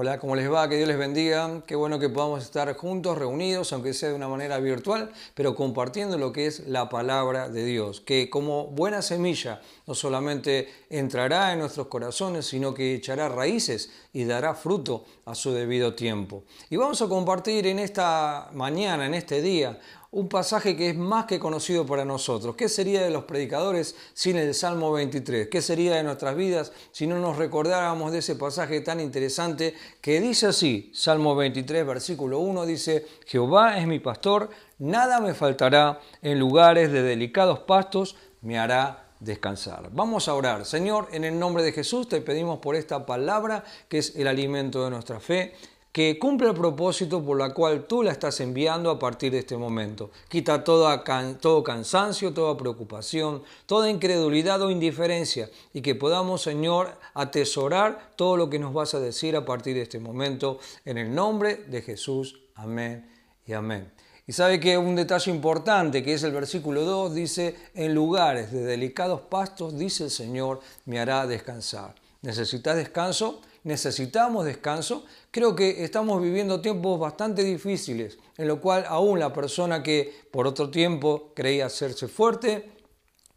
Hola, ¿cómo les va? Que Dios les bendiga. Qué bueno que podamos estar juntos, reunidos, aunque sea de una manera virtual, pero compartiendo lo que es la palabra de Dios, que como buena semilla no solamente entrará en nuestros corazones, sino que echará raíces y dará fruto a su debido tiempo. Y vamos a compartir en esta mañana, en este día, un pasaje que es más que conocido para nosotros. ¿Qué sería de los predicadores sin el Salmo 23? ¿Qué sería de nuestras vidas si no nos recordáramos de ese pasaje tan interesante que dice así, Salmo 23, versículo 1, dice, Jehová es mi pastor, nada me faltará, en lugares de delicados pastos me hará descansar. Vamos a orar. Señor, en el nombre de Jesús te pedimos por esta palabra que es el alimento de nuestra fe que cumple el propósito por la cual tú la estás enviando a partir de este momento. Quita toda, todo cansancio, toda preocupación, toda incredulidad o indiferencia y que podamos, Señor, atesorar todo lo que nos vas a decir a partir de este momento. En el nombre de Jesús. Amén y amén. Y sabe que un detalle importante, que es el versículo 2, dice, en lugares de delicados pastos, dice el Señor, me hará descansar. ¿Necesitas descanso? necesitamos descanso, creo que estamos viviendo tiempos bastante difíciles, en lo cual aún la persona que por otro tiempo creía hacerse fuerte,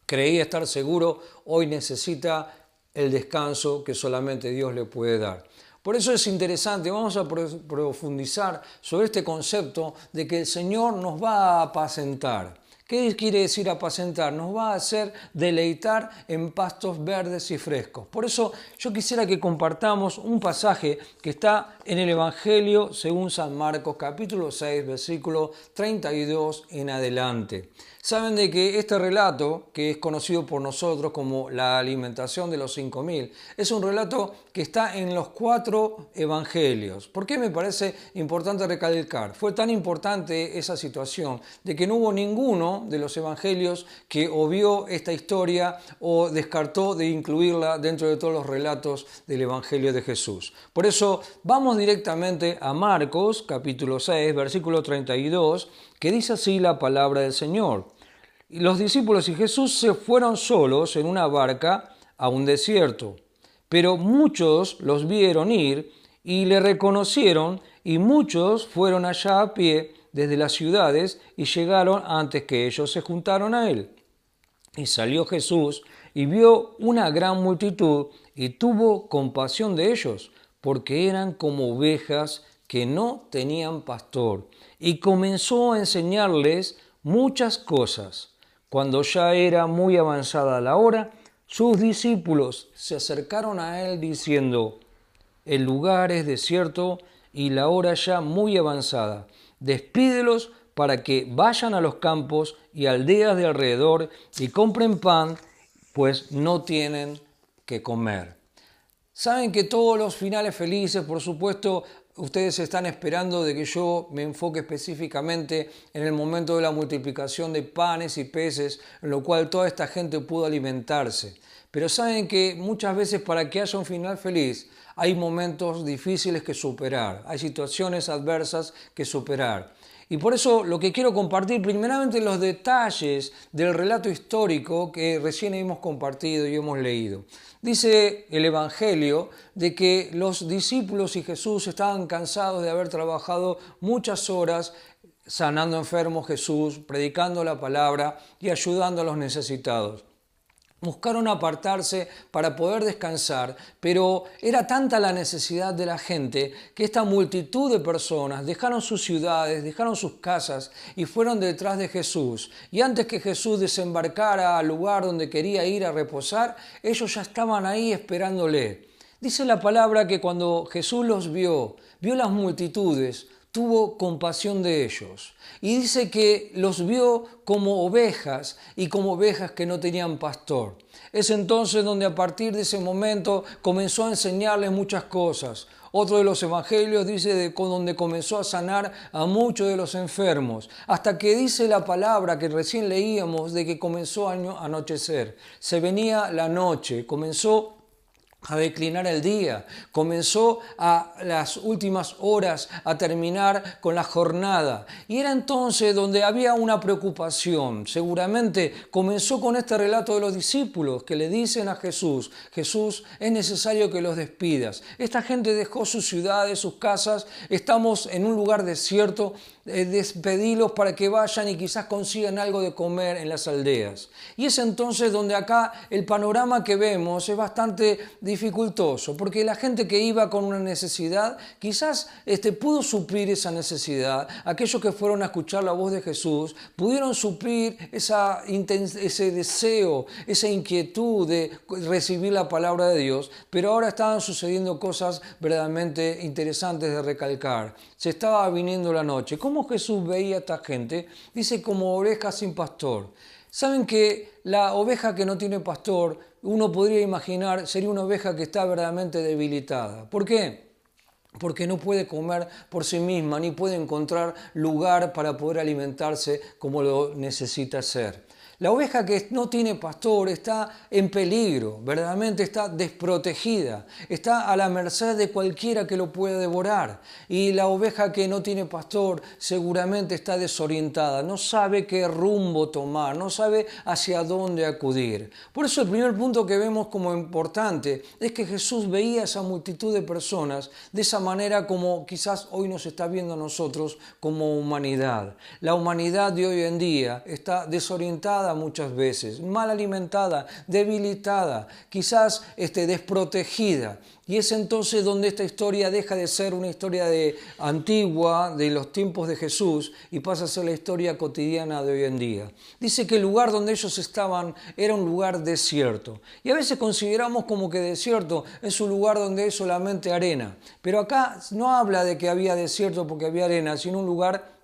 creía estar seguro, hoy necesita el descanso que solamente Dios le puede dar. Por eso es interesante, vamos a profundizar sobre este concepto de que el Señor nos va a apacentar. ¿Qué quiere decir apacentar? Nos va a hacer deleitar en pastos verdes y frescos. Por eso yo quisiera que compartamos un pasaje que está en el Evangelio según San Marcos capítulo 6 versículo 32 en adelante. Saben de que este relato, que es conocido por nosotros como la alimentación de los 5000, es un relato que está en los cuatro evangelios. ¿Por qué me parece importante recalcar? Fue tan importante esa situación de que no hubo ninguno de los evangelios que obvió esta historia o descartó de incluirla dentro de todos los relatos del evangelio de Jesús. Por eso vamos directamente a Marcos capítulo 6, versículo 32 que dice así la palabra del Señor. Los discípulos y Jesús se fueron solos en una barca a un desierto, pero muchos los vieron ir y le reconocieron y muchos fueron allá a pie desde las ciudades y llegaron antes que ellos se juntaron a él. Y salió Jesús y vio una gran multitud y tuvo compasión de ellos, porque eran como ovejas que no tenían pastor y comenzó a enseñarles muchas cosas. Cuando ya era muy avanzada la hora, sus discípulos se acercaron a él diciendo, el lugar es desierto y la hora ya muy avanzada. Despídelos para que vayan a los campos y aldeas de alrededor y compren pan, pues no tienen que comer. Saben que todos los finales felices, por supuesto, ustedes están esperando de que yo me enfoque específicamente en el momento de la multiplicación de panes y peces, en lo cual toda esta gente pudo alimentarse. Pero saben que muchas veces para que haya un final feliz hay momentos difíciles que superar, hay situaciones adversas que superar. Y por eso lo que quiero compartir primeramente los detalles del relato histórico que recién hemos compartido y hemos leído. Dice el Evangelio de que los discípulos y Jesús estaban cansados de haber trabajado muchas horas sanando enfermos Jesús, predicando la palabra y ayudando a los necesitados. Buscaron apartarse para poder descansar, pero era tanta la necesidad de la gente que esta multitud de personas dejaron sus ciudades, dejaron sus casas y fueron detrás de Jesús. Y antes que Jesús desembarcara al lugar donde quería ir a reposar, ellos ya estaban ahí esperándole. Dice la palabra que cuando Jesús los vio, vio las multitudes, tuvo compasión de ellos. Y dice que los vio como ovejas y como ovejas que no tenían pastor. Es entonces donde a partir de ese momento comenzó a enseñarles muchas cosas. Otro de los evangelios dice de donde comenzó a sanar a muchos de los enfermos, hasta que dice la palabra que recién leíamos de que comenzó a anochecer. Se venía la noche, comenzó a declinar el día, comenzó a las últimas horas a terminar con la jornada. Y era entonces donde había una preocupación. Seguramente comenzó con este relato de los discípulos que le dicen a Jesús, Jesús, es necesario que los despidas. Esta gente dejó sus ciudades, sus casas, estamos en un lugar desierto, despedilos para que vayan y quizás consigan algo de comer en las aldeas. Y es entonces donde acá el panorama que vemos es bastante dificultoso, porque la gente que iba con una necesidad quizás este, pudo suplir esa necesidad. Aquellos que fueron a escuchar la voz de Jesús pudieron suplir esa, ese deseo, esa inquietud de recibir la palabra de Dios, pero ahora estaban sucediendo cosas verdaderamente interesantes de recalcar. Se estaba viniendo la noche. ¿Cómo Jesús veía a esta gente? Dice como oveja sin pastor. Saben que la oveja que no tiene pastor, uno podría imaginar, sería una oveja que está verdaderamente debilitada. ¿Por qué? Porque no puede comer por sí misma, ni puede encontrar lugar para poder alimentarse como lo necesita hacer. La oveja que no tiene pastor está en peligro, verdaderamente está desprotegida, está a la merced de cualquiera que lo pueda devorar. Y la oveja que no tiene pastor seguramente está desorientada, no sabe qué rumbo tomar, no sabe hacia dónde acudir. Por eso el primer punto que vemos como importante es que Jesús veía a esa multitud de personas de esa manera como quizás hoy nos está viendo a nosotros como humanidad. La humanidad de hoy en día está desorientada muchas veces, mal alimentada, debilitada, quizás este, desprotegida. Y es entonces donde esta historia deja de ser una historia de, antigua, de los tiempos de Jesús, y pasa a ser la historia cotidiana de hoy en día. Dice que el lugar donde ellos estaban era un lugar desierto. Y a veces consideramos como que desierto es un lugar donde es solamente arena. Pero acá no habla de que había desierto porque había arena, sino un lugar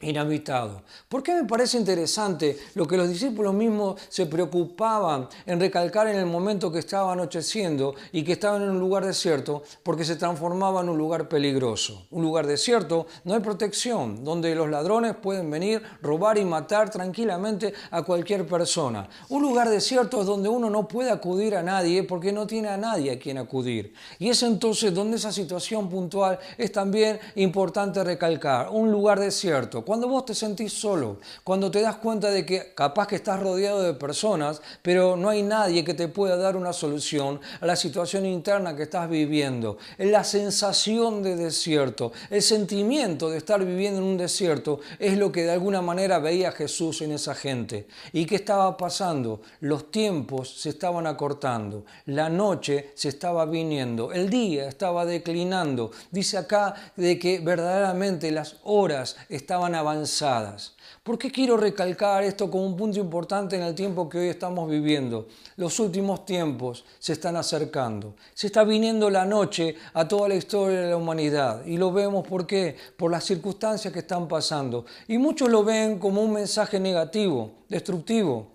inhabitado. ¿Por qué me parece interesante lo que los discípulos mismos se preocupaban en recalcar en el momento que estaba anocheciendo y que estaban en un lugar desierto? Porque se transformaba en un lugar peligroso. Un lugar desierto, no hay protección, donde los ladrones pueden venir, robar y matar tranquilamente a cualquier persona. Un lugar desierto es donde uno no puede acudir a nadie porque no tiene a nadie a quien acudir. Y es entonces donde esa situación puntual es también importante recalcar. Un lugar desierto cuando vos te sentís solo, cuando te das cuenta de que capaz que estás rodeado de personas, pero no hay nadie que te pueda dar una solución a la situación interna que estás viviendo. La sensación de desierto, el sentimiento de estar viviendo en un desierto es lo que de alguna manera veía Jesús en esa gente. ¿Y qué estaba pasando? Los tiempos se estaban acortando, la noche se estaba viniendo, el día estaba declinando. Dice acá de que verdaderamente las horas estaban avanzadas. ¿Por qué quiero recalcar esto como un punto importante en el tiempo que hoy estamos viviendo? Los últimos tiempos se están acercando. Se está viniendo la noche a toda la historia de la humanidad. Y lo vemos por qué? Por las circunstancias que están pasando. Y muchos lo ven como un mensaje negativo, destructivo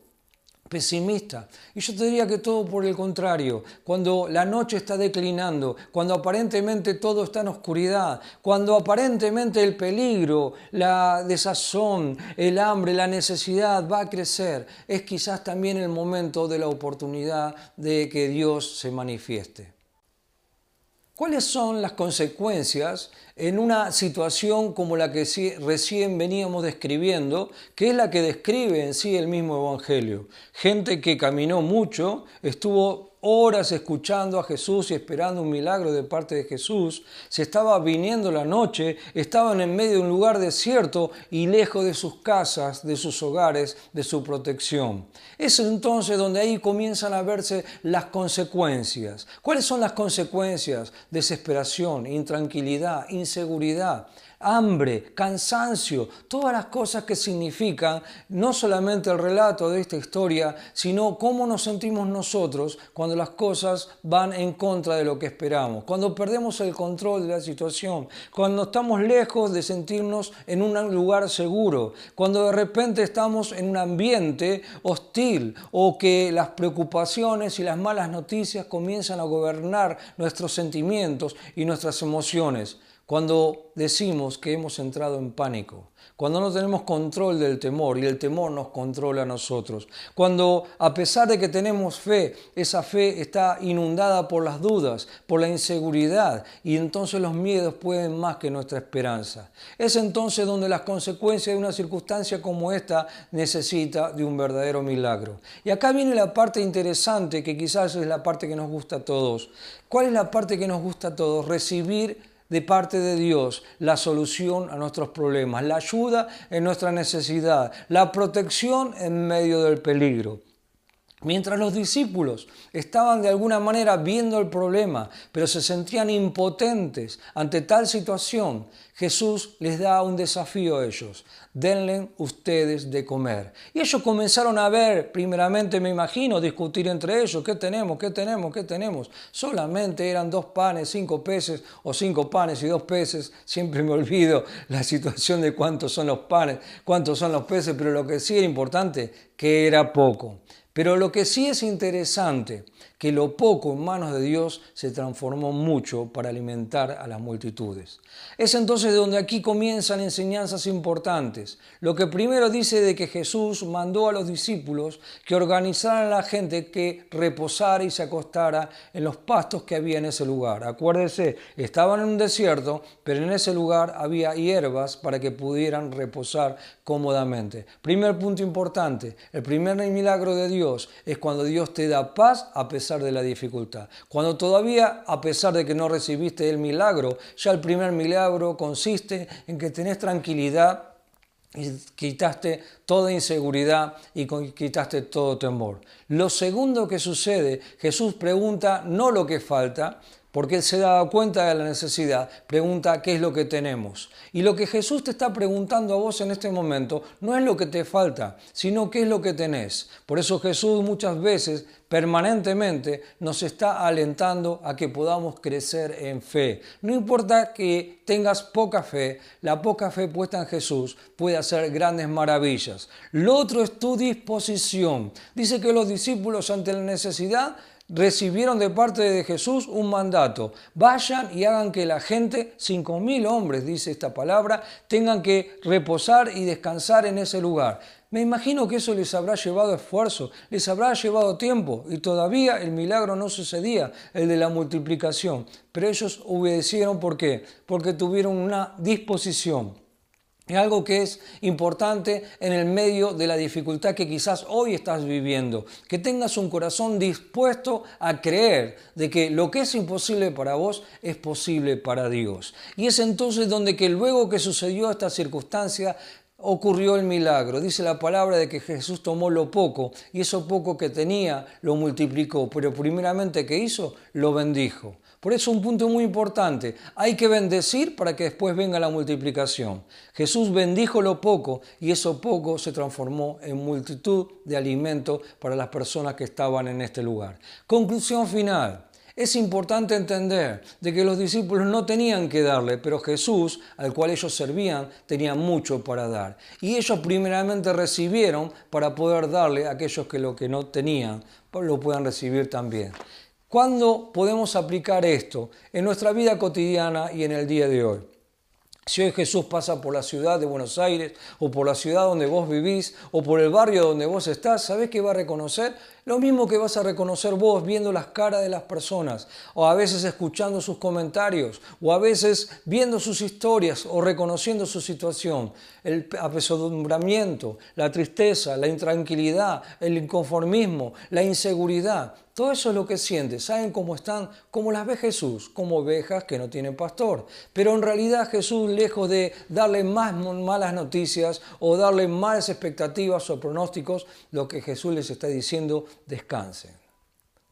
pesimista. Y yo te diría que todo por el contrario, cuando la noche está declinando, cuando aparentemente todo está en oscuridad, cuando aparentemente el peligro, la desazón, el hambre, la necesidad va a crecer, es quizás también el momento de la oportunidad de que Dios se manifieste. ¿Cuáles son las consecuencias en una situación como la que recién veníamos describiendo, que es la que describe en sí el mismo Evangelio? Gente que caminó mucho, estuvo horas escuchando a Jesús y esperando un milagro de parte de Jesús, se estaba viniendo la noche, estaban en medio de un lugar desierto y lejos de sus casas, de sus hogares, de su protección. Es entonces donde ahí comienzan a verse las consecuencias. ¿Cuáles son las consecuencias? Desesperación, intranquilidad, inseguridad hambre, cansancio, todas las cosas que significan no solamente el relato de esta historia, sino cómo nos sentimos nosotros cuando las cosas van en contra de lo que esperamos, cuando perdemos el control de la situación, cuando estamos lejos de sentirnos en un lugar seguro, cuando de repente estamos en un ambiente hostil o que las preocupaciones y las malas noticias comienzan a gobernar nuestros sentimientos y nuestras emociones. Cuando decimos que hemos entrado en pánico, cuando no tenemos control del temor y el temor nos controla a nosotros, cuando a pesar de que tenemos fe, esa fe está inundada por las dudas, por la inseguridad y entonces los miedos pueden más que nuestra esperanza. Es entonces donde las consecuencias de una circunstancia como esta necesita de un verdadero milagro. Y acá viene la parte interesante que quizás es la parte que nos gusta a todos. ¿Cuál es la parte que nos gusta a todos? Recibir de parte de Dios la solución a nuestros problemas, la ayuda en nuestra necesidad, la protección en medio del peligro. Mientras los discípulos estaban de alguna manera viendo el problema, pero se sentían impotentes ante tal situación, Jesús les da un desafío a ellos. Denle ustedes de comer. Y ellos comenzaron a ver, primeramente me imagino, discutir entre ellos, ¿qué tenemos? ¿Qué tenemos? ¿Qué tenemos? Solamente eran dos panes, cinco peces, o cinco panes y dos peces. Siempre me olvido la situación de cuántos son los panes, cuántos son los peces, pero lo que sí era importante, que era poco. Pero lo que sí es interesante, que lo poco en manos de Dios se transformó mucho para alimentar a las multitudes. Es entonces de donde aquí comienzan enseñanzas importantes. Lo que primero dice de que Jesús mandó a los discípulos que organizaran a la gente que reposara y se acostara en los pastos que había en ese lugar. Acuérdense, estaban en un desierto, pero en ese lugar había hierbas para que pudieran reposar cómodamente. Primer punto importante, el primer milagro de Dios es cuando Dios te da paz a pesar de la dificultad. Cuando todavía, a pesar de que no recibiste el milagro, ya el primer milagro consiste en que tenés tranquilidad y quitaste toda inseguridad y quitaste todo temor. Lo segundo que sucede, Jesús pregunta no lo que falta, porque Él se da cuenta de la necesidad, pregunta qué es lo que tenemos. Y lo que Jesús te está preguntando a vos en este momento no es lo que te falta, sino qué es lo que tenés. Por eso Jesús muchas veces, permanentemente, nos está alentando a que podamos crecer en fe. No importa que tengas poca fe, la poca fe puesta en Jesús puede hacer grandes maravillas. Lo otro es tu disposición. Dice que los discípulos ante la necesidad recibieron de parte de Jesús un mandato. Vayan y hagan que la gente, cinco mil hombres, dice esta palabra, tengan que reposar y descansar en ese lugar. Me imagino que eso les habrá llevado esfuerzo, les habrá llevado tiempo y todavía el milagro no sucedía, el de la multiplicación. Pero ellos obedecieron, ¿por qué? Porque tuvieron una disposición. Algo que es importante en el medio de la dificultad que quizás hoy estás viviendo. Que tengas un corazón dispuesto a creer de que lo que es imposible para vos es posible para Dios. Y es entonces donde que luego que sucedió esta circunstancia ocurrió el milagro. Dice la palabra de que Jesús tomó lo poco y eso poco que tenía lo multiplicó. Pero primeramente que hizo, lo bendijo. Por eso un punto muy importante, hay que bendecir para que después venga la multiplicación. Jesús bendijo lo poco y eso poco se transformó en multitud de alimento para las personas que estaban en este lugar. Conclusión final. Es importante entender de que los discípulos no tenían que darle, pero Jesús, al cual ellos servían, tenía mucho para dar. Y ellos primeramente recibieron para poder darle a aquellos que lo que no tenían, lo puedan recibir también. ¿Cuándo podemos aplicar esto en nuestra vida cotidiana y en el día de hoy? Si hoy Jesús pasa por la ciudad de Buenos Aires o por la ciudad donde vos vivís o por el barrio donde vos estás, ¿sabés qué va a reconocer? Lo mismo que vas a reconocer vos viendo las caras de las personas o a veces escuchando sus comentarios o a veces viendo sus historias o reconociendo su situación. El apesadumbramiento, la tristeza, la intranquilidad, el inconformismo, la inseguridad. Todo eso es lo que sientes. ¿Saben cómo están? Como las ve Jesús, como ovejas que no tienen pastor. Pero en realidad Jesús, lejos de darle más malas noticias o darle malas expectativas o pronósticos, lo que Jesús les está diciendo, descansen.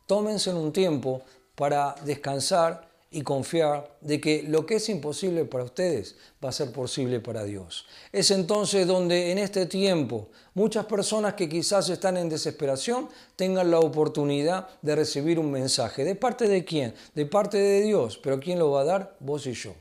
Tómense un tiempo para descansar y confiar de que lo que es imposible para ustedes va a ser posible para Dios. Es entonces donde en este tiempo muchas personas que quizás están en desesperación tengan la oportunidad de recibir un mensaje. ¿De parte de quién? De parte de Dios. ¿Pero quién lo va a dar? Vos y yo.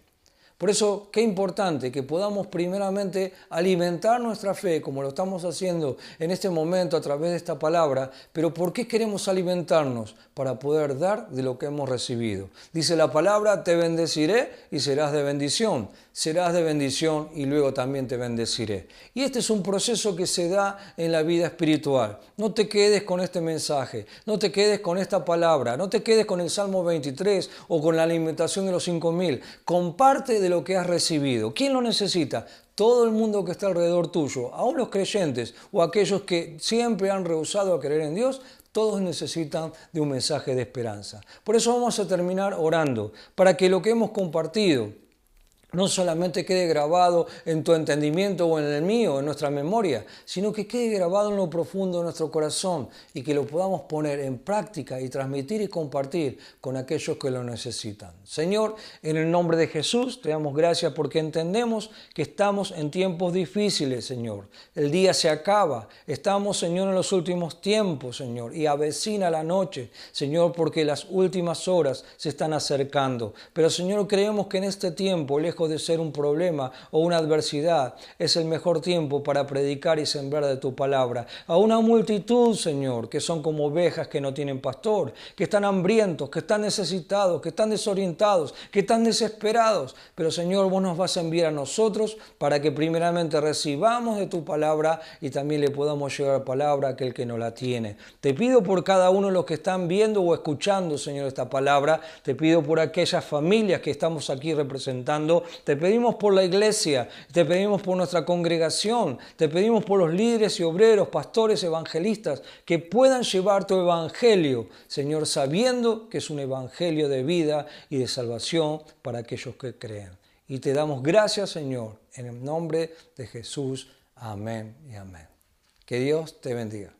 Por eso, qué importante que podamos primeramente alimentar nuestra fe, como lo estamos haciendo en este momento a través de esta palabra, pero ¿por qué queremos alimentarnos? Para poder dar de lo que hemos recibido. Dice la palabra, te bendeciré y serás de bendición. Serás de bendición y luego también te bendeciré. Y este es un proceso que se da en la vida espiritual. No te quedes con este mensaje, no te quedes con esta palabra, no te quedes con el Salmo 23 o con la alimentación de los 5000. Comparte de lo que has recibido. ¿Quién lo necesita? Todo el mundo que está alrededor tuyo, aún los creyentes o aquellos que siempre han rehusado a creer en Dios, todos necesitan de un mensaje de esperanza. Por eso vamos a terminar orando, para que lo que hemos compartido, no solamente quede grabado en tu entendimiento o en el mío, en nuestra memoria, sino que quede grabado en lo profundo de nuestro corazón y que lo podamos poner en práctica y transmitir y compartir con aquellos que lo necesitan. Señor, en el nombre de Jesús te damos gracias porque entendemos que estamos en tiempos difíciles, Señor. El día se acaba, estamos, Señor, en los últimos tiempos, Señor, y avecina la noche, Señor, porque las últimas horas se están acercando. Pero, Señor, creemos que en este tiempo, lejos de ser un problema o una adversidad, es el mejor tiempo para predicar y sembrar de tu palabra. A una multitud, Señor, que son como ovejas que no tienen pastor, que están hambrientos, que están necesitados, que están desorientados, que están desesperados. Pero, Señor, vos nos vas a enviar a nosotros para que primeramente recibamos de tu palabra y también le podamos llevar palabra a aquel que no la tiene. Te pido por cada uno de los que están viendo o escuchando, Señor, esta palabra. Te pido por aquellas familias que estamos aquí representando te pedimos por la iglesia, te pedimos por nuestra congregación, te pedimos por los líderes y obreros, pastores, evangelistas, que puedan llevar tu evangelio, Señor, sabiendo que es un evangelio de vida y de salvación para aquellos que crean. Y te damos gracias, Señor, en el nombre de Jesús. Amén y amén. Que Dios te bendiga.